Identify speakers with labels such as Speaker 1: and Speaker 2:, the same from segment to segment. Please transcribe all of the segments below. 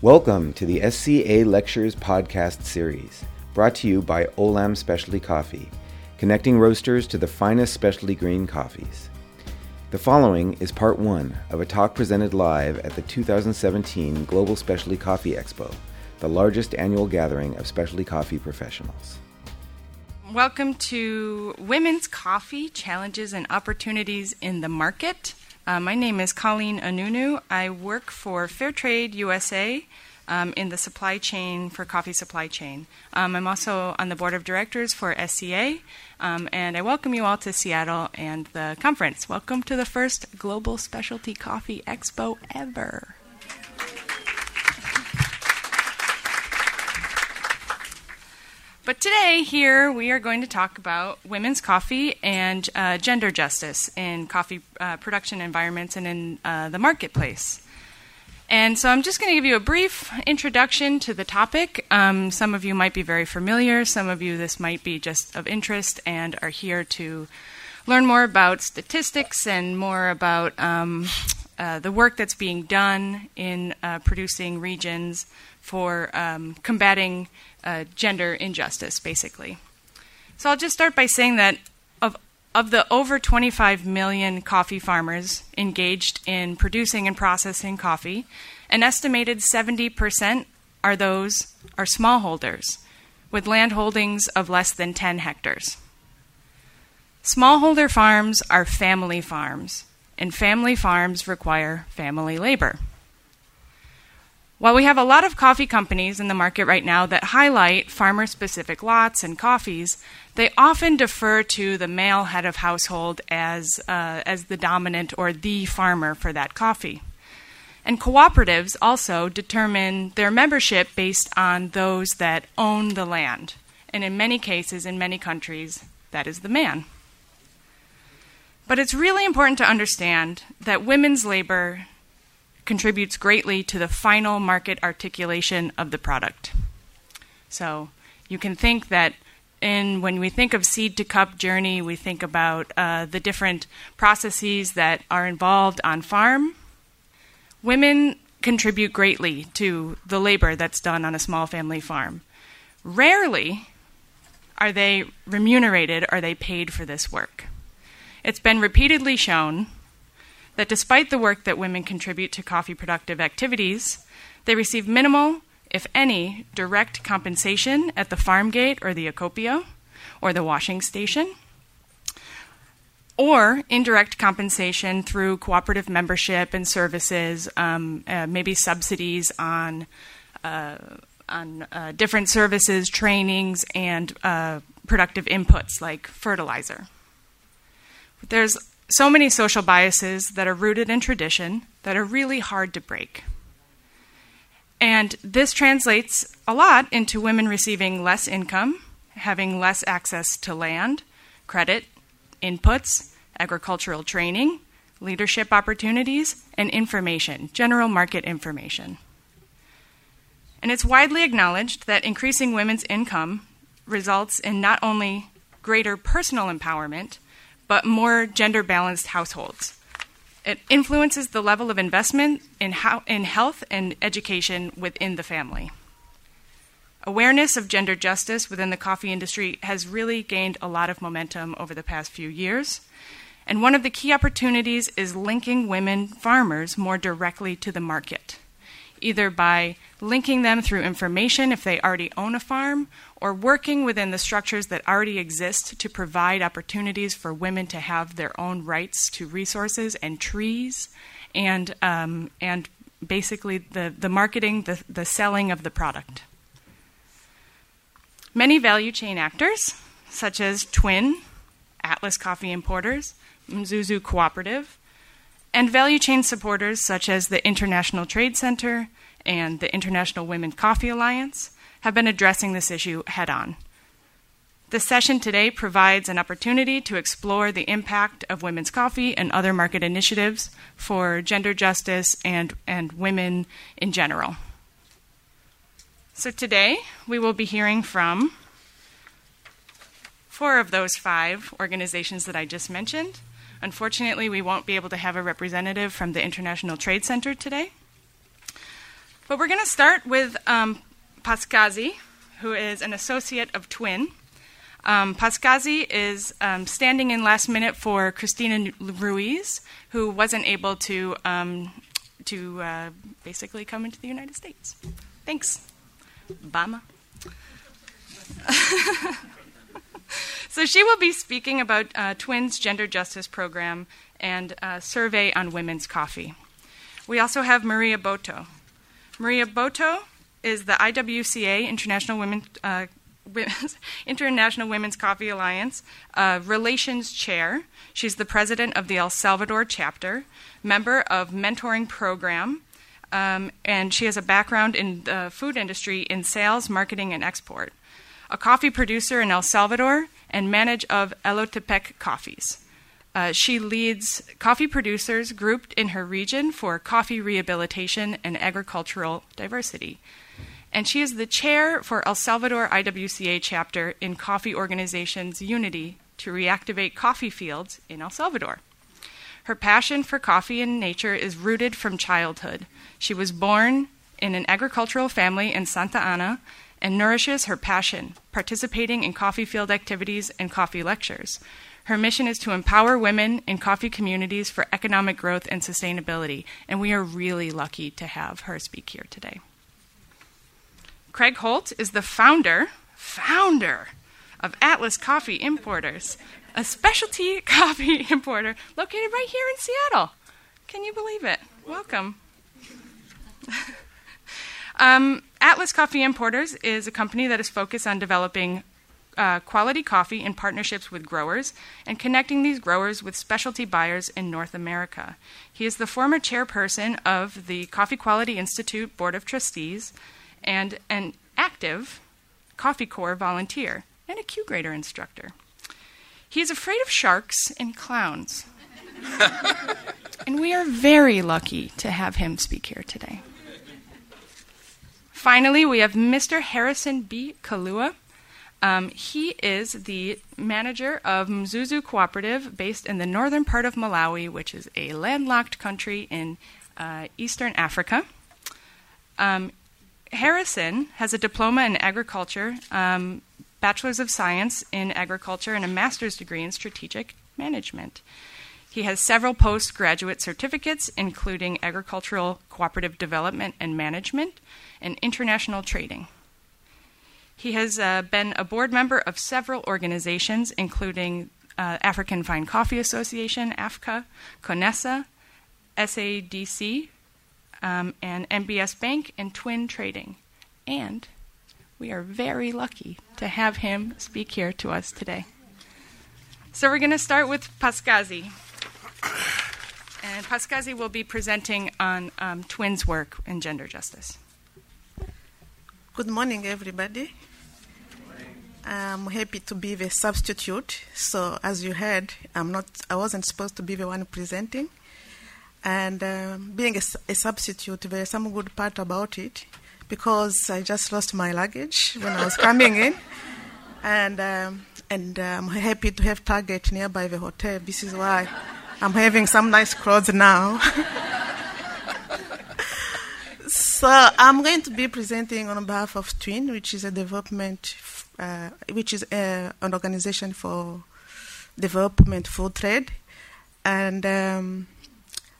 Speaker 1: Welcome to the SCA Lectures podcast series, brought to you by Olam Specialty Coffee, connecting roasters to the finest specialty green coffees. The following is part one of a talk presented live at the 2017 Global Specialty Coffee Expo, the largest annual gathering of specialty coffee professionals.
Speaker 2: Welcome to Women's Coffee Challenges and Opportunities in the Market. Uh, my name is Colleen Anunu. I work for Fairtrade USA um, in the supply chain for coffee supply chain. Um, I'm also on the board of directors for SCA, um, and I welcome you all to Seattle and the conference. Welcome to the first Global Specialty Coffee Expo ever. But today, here, we are going to talk about women's coffee and uh, gender justice in coffee uh, production environments and in uh, the marketplace. And so I'm just going to give you a brief introduction to the topic. Um, some of you might be very familiar, some of you, this might be just of interest and are here to learn more about statistics and more about um, uh, the work that's being done in uh, producing regions for um, combating uh, gender injustice, basically. So I'll just start by saying that of of the over 25 million coffee farmers engaged in producing and processing coffee, an estimated 70% are those are smallholders with land holdings of less than 10 hectares. Smallholder farms are family farms, and family farms require family labor. While we have a lot of coffee companies in the market right now that highlight farmer specific lots and coffees, they often defer to the male head of household as, uh, as the dominant or the farmer for that coffee. And cooperatives also determine their membership based on those that own the land. And in many cases, in many countries, that is the man. But it's really important to understand that women's labor contributes greatly to the final market articulation of the product. So you can think that in when we think of seed to cup journey, we think about uh, the different processes that are involved on farm. Women contribute greatly to the labor that's done on a small family farm. Rarely are they remunerated, are they paid for this work. It's been repeatedly shown that despite the work that women contribute to coffee productive activities, they receive minimal, if any, direct compensation at the farm gate or the acopio or the washing station, or indirect compensation through cooperative membership and services, um, uh, maybe subsidies on. Uh, on uh, different services, trainings, and uh, productive inputs like fertilizer. There's so many social biases that are rooted in tradition that are really hard to break. And this translates a lot into women receiving less income, having less access to land, credit, inputs, agricultural training, leadership opportunities, and information, general market information. And it's widely acknowledged that increasing women's income results in not only greater personal empowerment, but more gender balanced households. It influences the level of investment in, how, in health and education within the family. Awareness of gender justice within the coffee industry has really gained a lot of momentum over the past few years. And one of the key opportunities is linking women farmers more directly to the market, either by linking them through information if they already own a farm or working within the structures that already exist to provide opportunities for women to have their own rights to resources and trees and, um, and basically the, the marketing, the, the selling of the product. Many value chain actors, such as Twin, Atlas Coffee Importers, Mzuzu Cooperative, and value chain supporters such as the International Trade Center and the International Women Coffee Alliance, have been addressing this issue head on. The session today provides an opportunity to explore the impact of women's coffee and other market initiatives for gender justice and, and women in general. So, today we will be hearing from four of those five organizations that I just mentioned. Unfortunately, we won't be able to have a representative from the International Trade Center today. But we're going to start with um, who is an associate of Twin. Um, is um, standing in last minute for Christina Ruiz, who wasn't able to um, to uh, basically come into the United States. Thanks, Bama. so she will be speaking about uh, Twin's gender justice program and a survey on women's coffee. We also have Maria Boto. Maria Boto is the IWCA International Women. Uh, International Women's Coffee Alliance uh, Relations Chair. She's the president of the El Salvador chapter, member of Mentoring Program, um, and she has a background in the food industry in sales, marketing, and export. A coffee producer in El Salvador and manage of Elotepec Coffees. Uh, she leads coffee producers grouped in her region for coffee rehabilitation and agricultural diversity and she is the chair for El Salvador IWCA chapter in Coffee Organization's Unity to reactivate coffee fields in El Salvador. Her passion for coffee and nature is rooted from childhood. She was born in an agricultural family in Santa Ana and nourishes her passion, participating in coffee field activities and coffee lectures. Her mission is to empower women in coffee communities for economic growth and sustainability, and we are really lucky to have her speak here today. Craig Holt is the founder, founder of Atlas Coffee Importers, a specialty coffee importer located right here in Seattle. Can you believe it? Welcome. um, Atlas Coffee Importers is a company that is focused on developing uh, quality coffee in partnerships with growers and connecting these growers with specialty buyers in North America. He is the former chairperson of the Coffee Quality Institute Board of Trustees and an active Coffee Corps volunteer and a Q grader instructor. He is afraid of sharks and clowns. and we are very lucky to have him speak here today. Finally, we have Mr. Harrison B. Kalua. Um, he is the manager of Mzuzu Cooperative based in the northern part of Malawi, which is a landlocked country in uh, eastern Africa. Um, Harrison has a diploma in agriculture, um, bachelor's of science in agriculture, and a master's degree in strategic management. He has several postgraduate certificates, including agricultural cooperative development and management and international trading. He has uh, been a board member of several organizations, including uh, African Fine Coffee Association, AFCA, COMESA, SADC, um, and NBS Bank and Twin Trading. And we are very lucky to have him speak here to us today. So we're going to start with Paskazi. And Paskazi will be presenting on um, Twin's work in gender justice.
Speaker 3: Good morning, everybody. I'm happy to be the substitute. So, as you heard, I'm not. I wasn't supposed to be the one presenting, and uh, being a, a, substitute, there's some good part about it because I just lost my luggage when I was coming in. And, um, and I'm happy to have Target nearby the hotel. This is why I'm having some nice clothes now. so I'm going to be presenting on behalf of Twin, which is a development, uh, which is uh, an organization for development for trade. And um,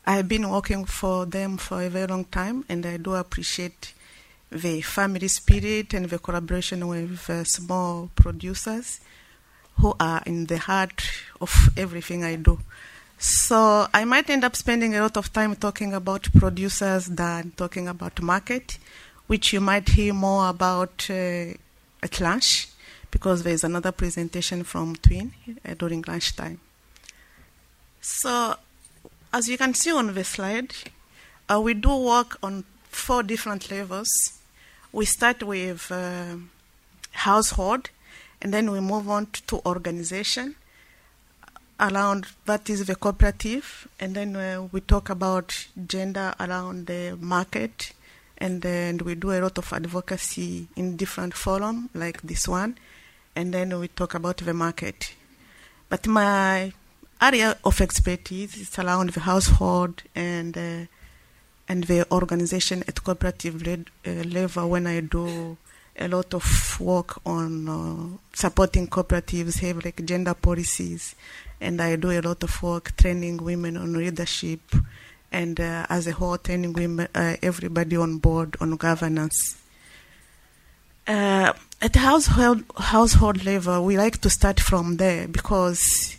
Speaker 3: I've been working for them for a very long time, and I do appreciate the family spirit and the collaboration with uh, small producers who are in the heart of everything I do. So I might end up spending a lot of time talking about producers than talking about market, which you might hear more about uh, at lunch, because there is another presentation from Twin uh, during lunchtime. So as you can see on the slide, uh, we do work on four different levels. We start with uh, household, and then we move on to organization. Around that is the cooperative, and then uh, we talk about gender around the market, and then we do a lot of advocacy in different forums like this one, and then we talk about the market. But my area of expertise is around the household and uh, and the organization at cooperative uh, level when I do a lot of work on uh, supporting cooperatives, have like gender policies, and I do a lot of work training women on leadership, and uh, as a whole training women, uh, everybody on board on governance. Uh, at household household level, we like to start from there because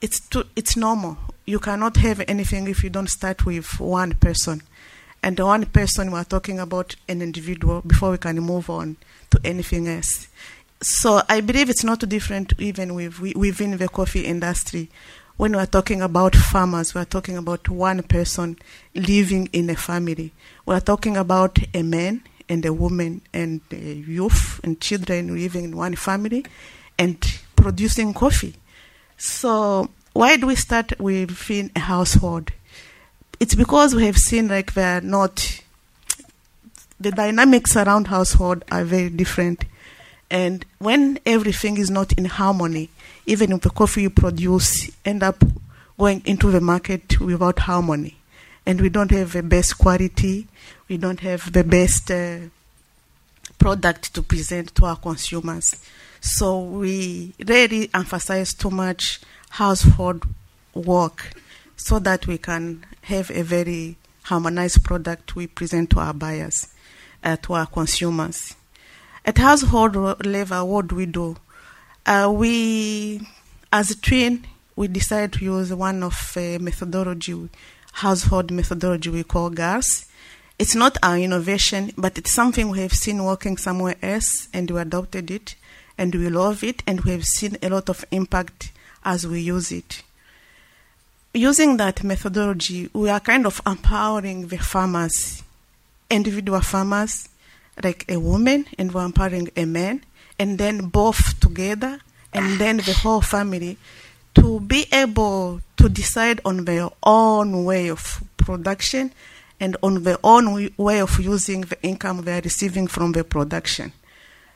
Speaker 3: it's too, it's normal. You cannot have anything if you don't start with one person, and the one person we're talking about an individual before we can move on to anything else. So I believe it's not different even with, within the coffee industry. When we're talking about farmers, we're talking about one person living in a family. We're talking about a man and a woman and a youth and children living in one family and producing coffee. So why do we start within a household? It's because we have seen like they're not the dynamics around household are very different. And when everything is not in harmony, even if the coffee you produce end up going into the market without harmony, and we don't have the best quality, we don't have the best uh, product to present to our consumers. So we really emphasize too much household work so that we can have a very harmonized product we present to our buyers, uh, to our consumers. At household level, what do we do? Uh, we, as a twin, we decided to use one of uh, methodology, household methodology we call GALS. It's not our innovation, but it's something we have seen working somewhere else, and we adopted it, and we love it, and we have seen a lot of impact as we use it. Using that methodology, we are kind of empowering the farmers, individual farmers, like a woman, and we're empowering a man, and then both together, and then the whole family to be able to decide on their own way of production and on their own way of using the income they are receiving from the production.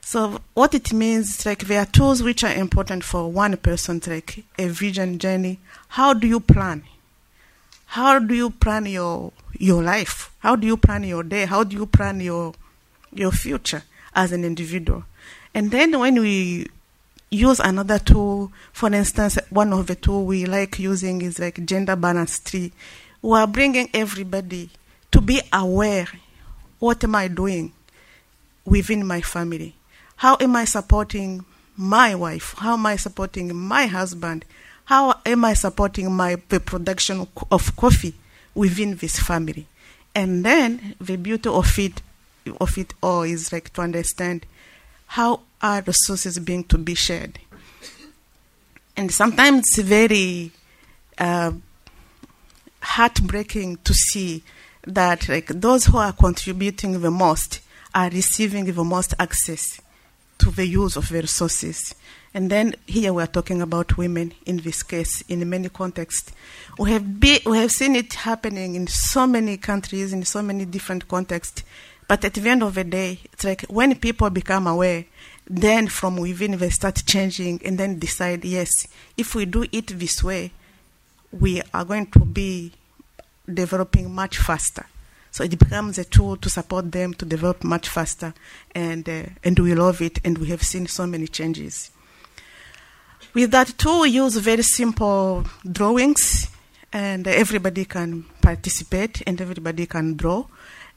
Speaker 3: So what it means, like there are tools which are important for one person, like a vision journey. How do you plan? How do you plan your your life? How do you plan your day? How do you plan your your future as an individual? And then when we use another tool, for instance, one of the tool we like using is like gender balance tree. We are bringing everybody to be aware. What am I doing within my family? How am I supporting my wife? How am I supporting my husband? How am I supporting my the production of coffee within this family? And then the beauty of it of it all is like to understand how are resources being to be shared. And sometimes it's very uh, heartbreaking to see that like those who are contributing the most are receiving the most access to the use of the resources. And then here we are talking about women in this case in many contexts. We have, be, we have seen it happening in so many countries, in so many different contexts. But at the end of the day, it's like when people become aware, then from within they start changing and then decide, yes, if we do it this way, we are going to be developing much faster. So it becomes a tool to support them to develop much faster, and uh, and we love it, and we have seen so many changes. With that tool, we use very simple drawings, and everybody can participate, and everybody can draw,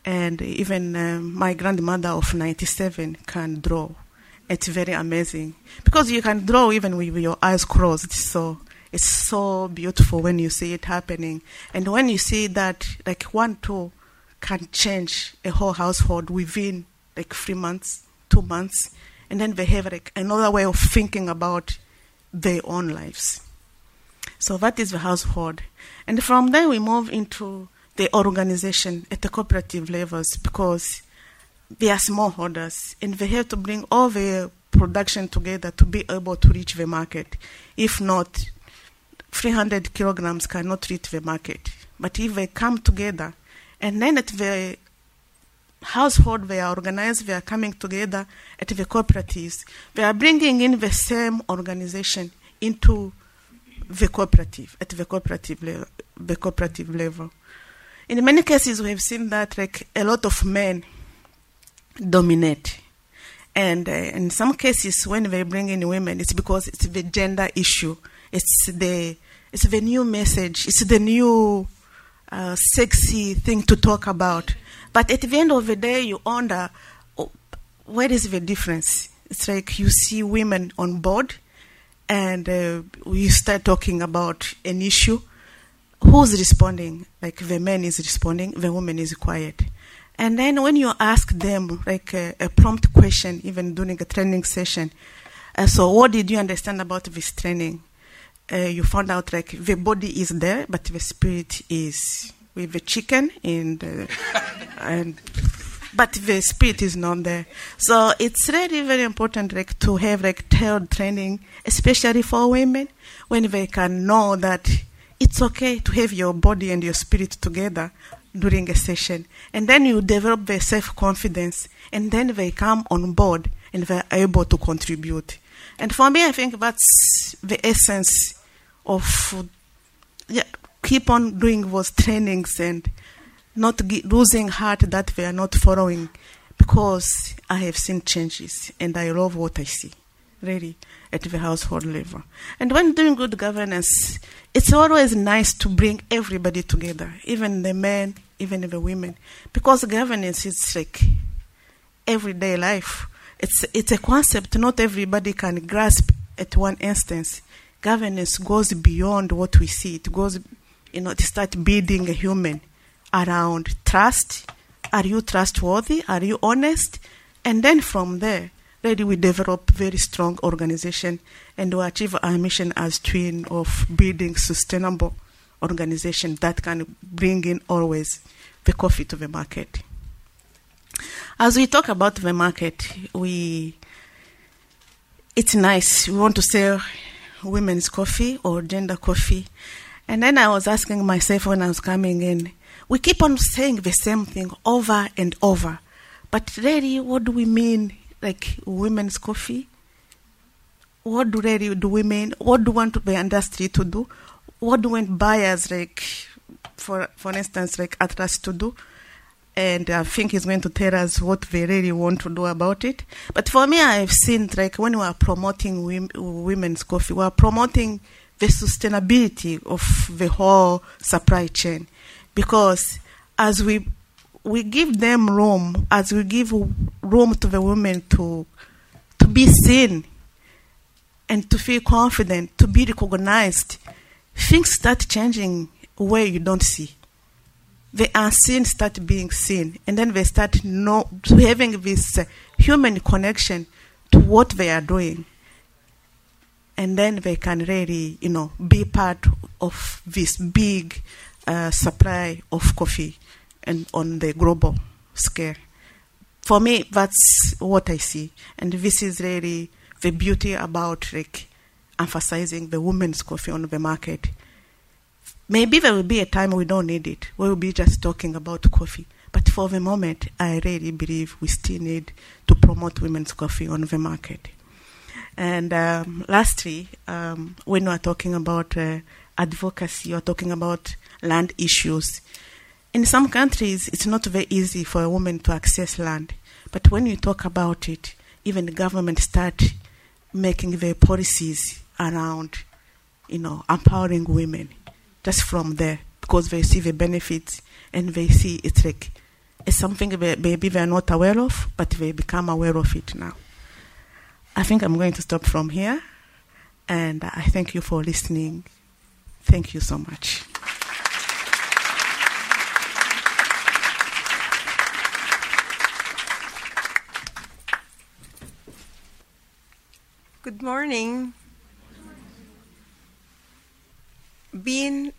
Speaker 3: and even uh, my grandmother of 97 can draw. It's very amazing because you can draw even with your eyes closed. So it's so beautiful when you see it happening, and when you see that, like one tool can change a whole household within like three months, two months, and then they have like another way of thinking about their own lives. So that is the household. And from there we move into the organization at the cooperative levels because they are smallholders and they have to bring all their production together to be able to reach the market. If not, 300 kilograms cannot reach the market. But if they come together and then at the household they are organized, they are coming together at the cooperatives. They are bringing in the same organization into the cooperative, at the cooperative level, the cooperative level. in many cases we have seen that like a lot of men dominate and uh, in some cases when they bring in women it's because it's the gender issue it's the it's the new message it's the new sexy thing to talk about. But at the end of the day you wonder oh, where is the difference? It's like you see women on board and uh, we start talking about an issue. Who's responding? Like the man is responding the woman is quiet. And then when you ask them like a, a prompt question even during a training session uh, so what did you understand about this training uh, you found out like the body is there but the spirit is with the chicken and uh, and but the spirit is not there. So it's really very important like to have like tailored training, especially for women, when they can know that it's okay to have your body and your spirit together during a session. And then you develop their self confidence and then they come on board and they're able to contribute. And for me I think that's the essence of yeah, keep on doing those trainings and not losing heart that we are not following because I have seen changes and I love what I see, really, at the household level. And when doing good governance, it's always nice to bring everybody together, even the men, even the women, because governance is like everyday life. It's, it's a concept not everybody can grasp at one instance. Governance goes beyond what we see. It goes, you know, to start building a human around trust. Are you trustworthy? Are you honest? And then from there, really we develop very strong organization and we achieve our mission as twin of building sustainable organization that can bring in always the coffee to the market. As we talk about the market, we it's nice. We want to sell women's coffee or gender coffee. And then I was asking myself when I was coming in, we keep on saying the same thing over and over. But really, what do we mean, like women's coffee? What do really do we mean? What do we want the industry to do? What do we want buyers, like, for for instance, like Atlas to do? And I think he's going to tell us what they really want to do about it. But for me, I've seen like when we are promoting women's coffee, we are promoting the sustainability of the whole supply chain because as we we give them room, as we give room to the women to to be seen and to feel confident, to be recognized, things start changing where you don't see. The unseen start being seen, and then they start know, having this uh, human connection to what they are doing. And then they can really, you know, be part of this big uh, supply of coffee and on the global scale. For me, that's what I see, and this is really the beauty about like emphasizing the women's coffee on the market. Maybe there will be a time we don't need it. We will be just talking about coffee. But for the moment, I really believe we still need to promote women's coffee on the market. And um, lastly, um, when we are talking about uh, advocacy or talking about land issues, in some countries it's not very easy for a woman to access land. But when you talk about it, even the government start making their policies around, you know, empowering women just from there because they see the benefits and they see it's like it's something maybe they're not aware of, but they become aware of it now. I think I'm going to stop from here, and I thank you for listening. Thank you so much.
Speaker 4: Good morning. Being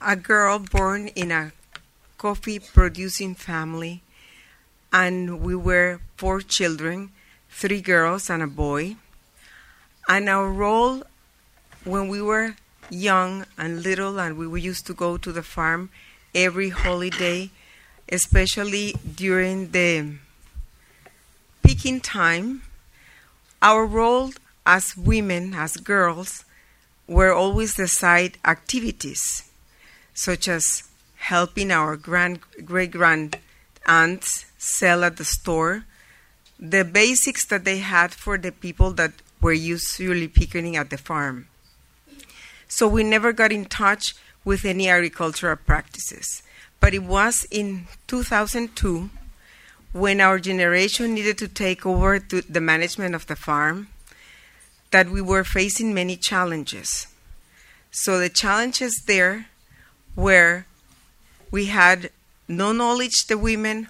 Speaker 4: a girl born in a coffee producing family, and we were four children three girls and a boy. And our role when we were young and little, and we used to go to the farm every holiday, especially during the picking time our role as women, as girls, were always the side activities, such as helping our grand great grand aunts sell at the store the basics that they had for the people that were usually picnicking at the farm. So we never got in touch with any agricultural practices. But it was in 2002 when our generation needed to take over to the management of the farm that we were facing many challenges. So the challenges there were we had no knowledge, the women,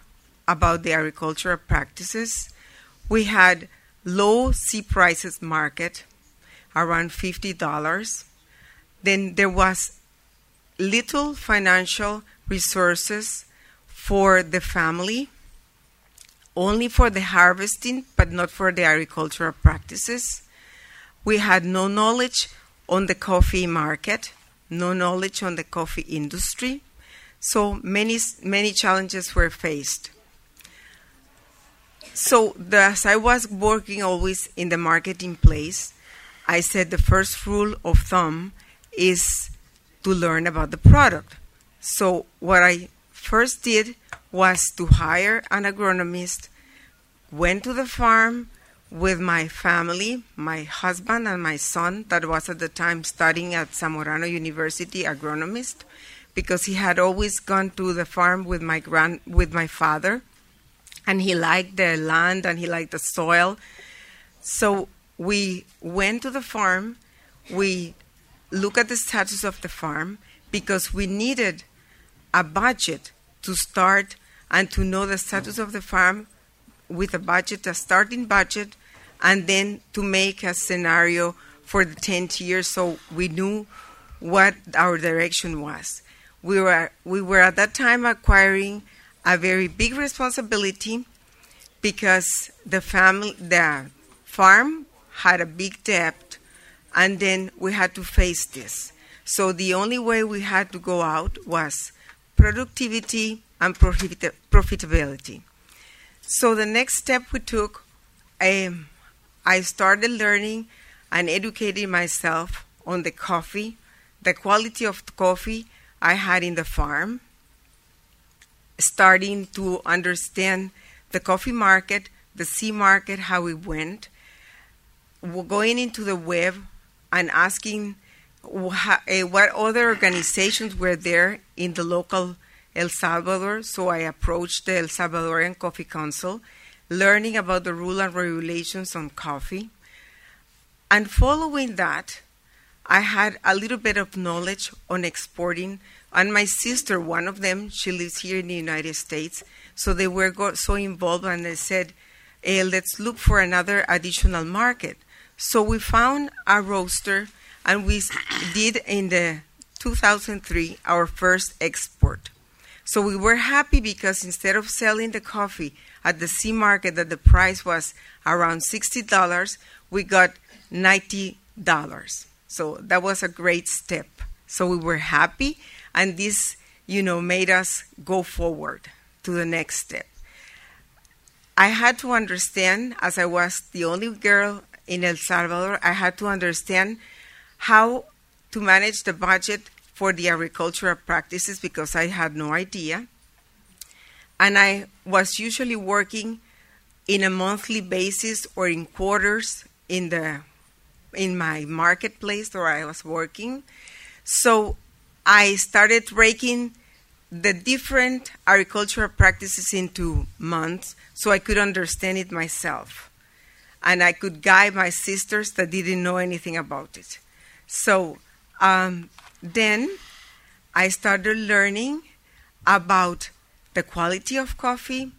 Speaker 4: about the agricultural practices. We had low C prices market, around $50. Then there was little financial resources for the family, only for the harvesting, but not for the agricultural practices. We had no knowledge on the coffee market, no knowledge on the coffee industry. So many, many challenges were faced. So, the, as I was working always in the marketing place, I said the first rule of thumb is to learn about the product. So, what I first did was to hire an agronomist, went to the farm with my family, my husband and my son, that was at the time studying at Zamorano University, agronomist, because he had always gone to the farm with my grand with my father and he liked the land and he liked the soil. So we went to the farm, we looked at the status of the farm because we needed a budget to start and to know the status of the farm with a budget, a starting budget, and then to make a scenario for the 10 years so we knew what our direction was. We were, we were at that time acquiring a very big responsibility because the family, the farm had a big debt, and then we had to face this. So the only way we had to go out was productivity and profit- profitability. So the next step we took, um, I started learning and educating myself on the coffee, the quality of the coffee I had in the farm, starting to understand the coffee market, the C market, how it went, going into the web and asking eh, what other organizations were there in the local El Salvador. So I approached the El Salvadorian Coffee Council, learning about the rule and regulations on coffee. And following that, I had a little bit of knowledge on exporting and my sister, one of them, she lives here in the United States. So they were so involved and they said, hey, let's look for another additional market. So we found a roaster and we did in the 2003 our first export. So we were happy because instead of selling the coffee at the C market that the price was around $60, we got $90. So that was a great step. So we were happy and this, you know, made us go forward to the next step. I had to understand, as I was the only girl in El Salvador, I had to understand how to manage the budget for the agricultural practices because I had no idea. And I was usually working in a monthly basis or in quarters in the in my marketplace where I was working. So I started breaking the different agricultural practices into months so I could understand it myself. And I could guide my sisters that didn't know anything about it. So um, then I started learning about the quality of coffee.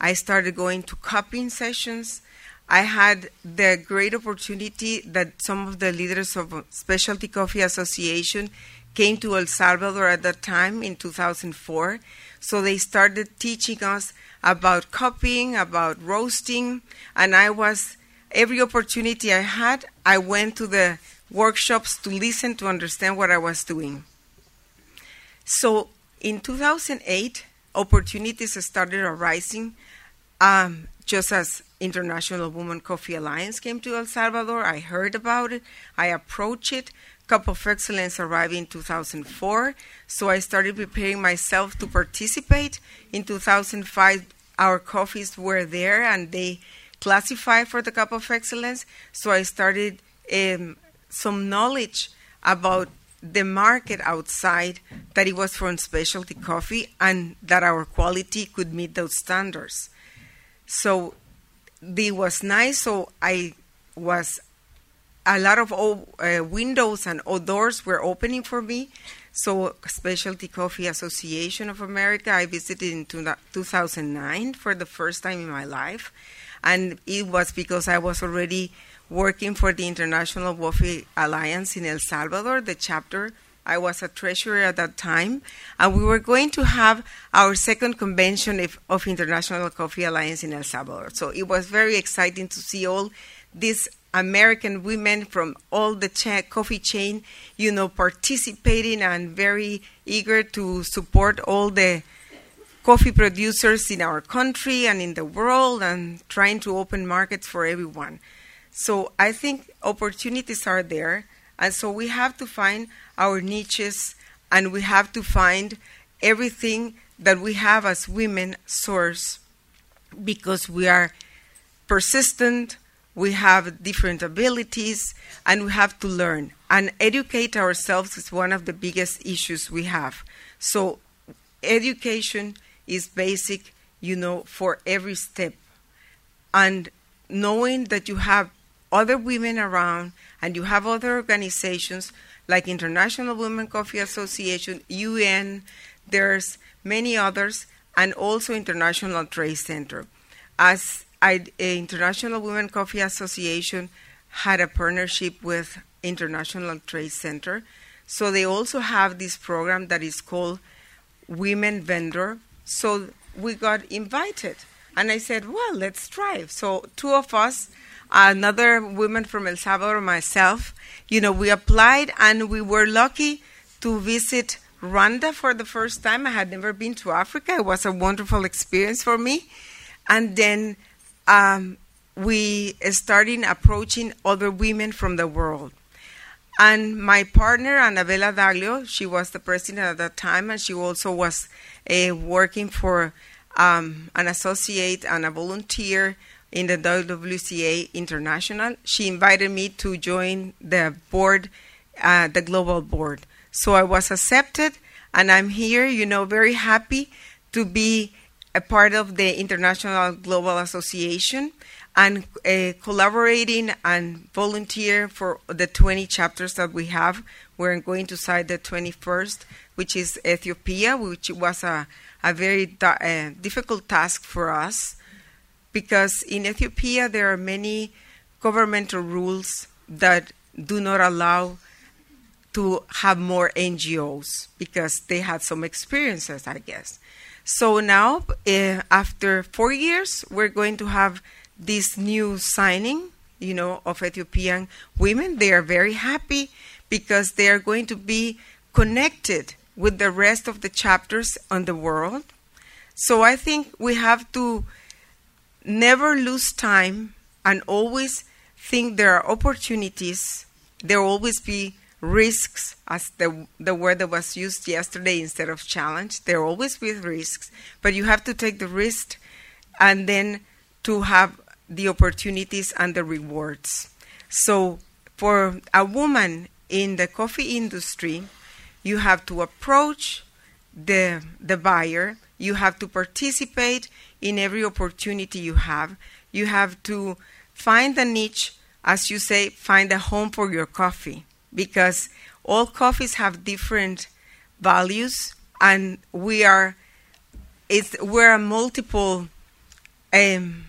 Speaker 4: I started going to cupping sessions. I had the great opportunity that some of the leaders of Specialty Coffee Association came to El Salvador at that time in 2004. So they started teaching us about cupping, about roasting, and I was every opportunity I had, I went to the workshops to listen to understand what I was doing. So in 2008, opportunities started arising. Um, just as International Women Coffee Alliance came to El Salvador, I heard about it. I approached it Cup of Excellence arrived in 2004, so I started preparing myself to participate. In 2005, our coffees were there and they classified for the Cup of Excellence, so I started um, some knowledge about the market outside that it was from specialty coffee and that our quality could meet those standards. So it was nice. So I was a lot of uh, windows and doors were opening for me. So Specialty Coffee Association of America, I visited in 2009 for the first time in my life, and it was because I was already working for the International Coffee Alliance in El Salvador, the chapter. I was a treasurer at that time, and we were going to have our second convention of, of International Coffee Alliance in El Salvador. So it was very exciting to see all these American women from all the ch- coffee chain, you know, participating and very eager to support all the coffee producers in our country and in the world and trying to open markets for everyone. So I think opportunities are there. And so we have to find our niches and we have to find everything that we have as women source because we are persistent, we have different abilities, and we have to learn. And educate ourselves is one of the biggest issues we have. So education is basic, you know, for every step. And knowing that you have other women around and you have other organizations like International Women Coffee Association, UN, there's many others, and also International Trade Center. As I, eh, International Women Coffee Association had a partnership with International Trade Center, so they also have this program that is called Women Vendor. So we got invited, and I said, "Well, let's try." So two of us another woman from El Salvador, myself, you know, we applied and we were lucky to visit Rwanda for the first time. I had never been to Africa. It was a wonderful experience for me. And then um, we started approaching other women from the world. And my partner, Annabella Daglio, she was the president at that time, and she also was uh, working for um, an associate and a volunteer in the WWCA International. She invited me to join the board, uh, the global board. So I was accepted, and I'm here, you know, very happy to be a part of the International Global Association and uh, collaborating and volunteer for the 20 chapters that we have. We're going to cite the 21st, which is Ethiopia, which was a, a very uh, difficult task for us because in Ethiopia there are many governmental rules that do not allow to have more NGOs because they had some experiences, I guess. So now, uh, after four years, we're going to have this new signing, you know, of Ethiopian women. They are very happy because they are going to be connected with the rest of the chapters on the world. So I think we have to never lose time and always think there are opportunities. There will always be risks, as the, the word that was used yesterday instead of challenge. There will always be risks, but you have to take the risk and then to have the opportunities and the rewards. So, for a woman in the coffee industry, you have to approach the, the buyer, you have to participate in every opportunity you have. You have to find a niche, as you say, find a home for your coffee, because all coffees have different values, and we are it's we're a multiple um,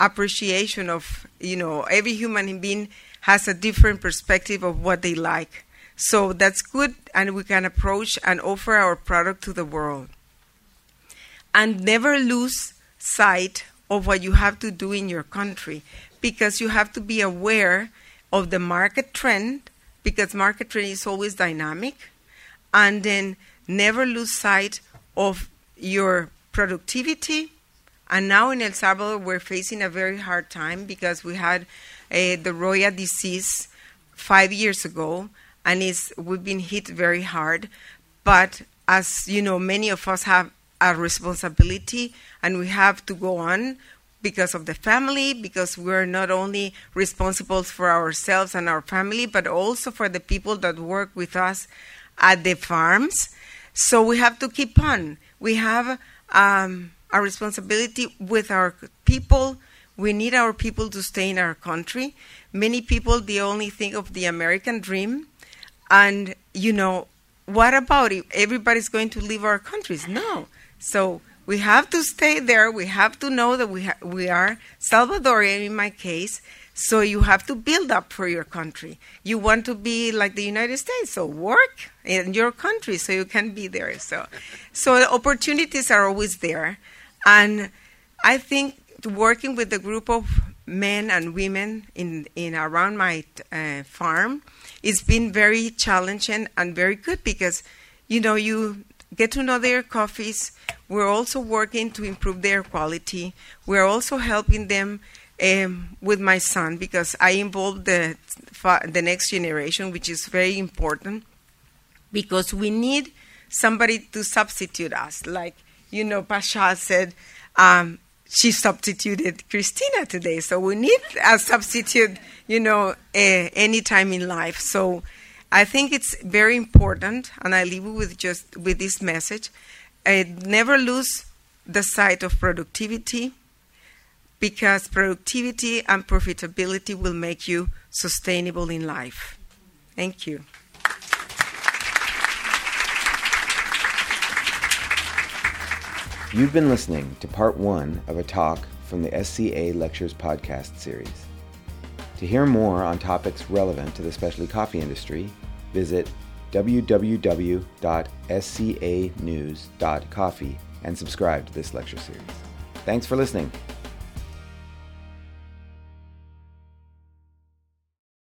Speaker 4: appreciation of you know every human being has a different perspective of what they like. So that's good, and we can approach and offer our product to the world. And never lose sight of what you have to do in your country because you have to be aware of the market trend because market trend is always dynamic and then never lose sight of your productivity and now in El Salvador we're facing a very hard time because we had uh, the Roya disease five years ago and it's we've been hit very hard. But as you know, many of us have a responsibility, and we have to go on because of the family, because we're not only responsible for ourselves and our family, but also for the people that work with us at the farms. So we have to keep on. We have um, a responsibility with our people. We need our people to stay in our country. Many people, they only think of the American dream. And, you know, what about it? Everybody's going to leave our countries. No. So we have to stay there. We have to know that we, ha- we are Salvadorian in my case. So you have to build up for your country. You want to be like the United States, so work in your country so you can be there. So, so opportunities are always there, and I think working with a group of men and women in in around my uh, farm, it's been very challenging and very good because, you know, you get to know their coffees. We're also working to improve their quality. We're also helping them um, with my son because I involve the the next generation, which is very important because we need somebody to substitute us. Like you know, Pasha said. Um, she substituted Christina today, so we need a substitute, you know, uh, any time in life. So I think it's very important, and I leave you with just with this message: uh, never lose the sight of productivity, because productivity and profitability will make you sustainable in life. Thank you.
Speaker 1: You've been listening to part one of a talk from the SCA Lectures podcast series. To hear more on topics relevant to the specialty coffee industry, visit www.scanews.coffee and subscribe to this lecture series. Thanks for listening.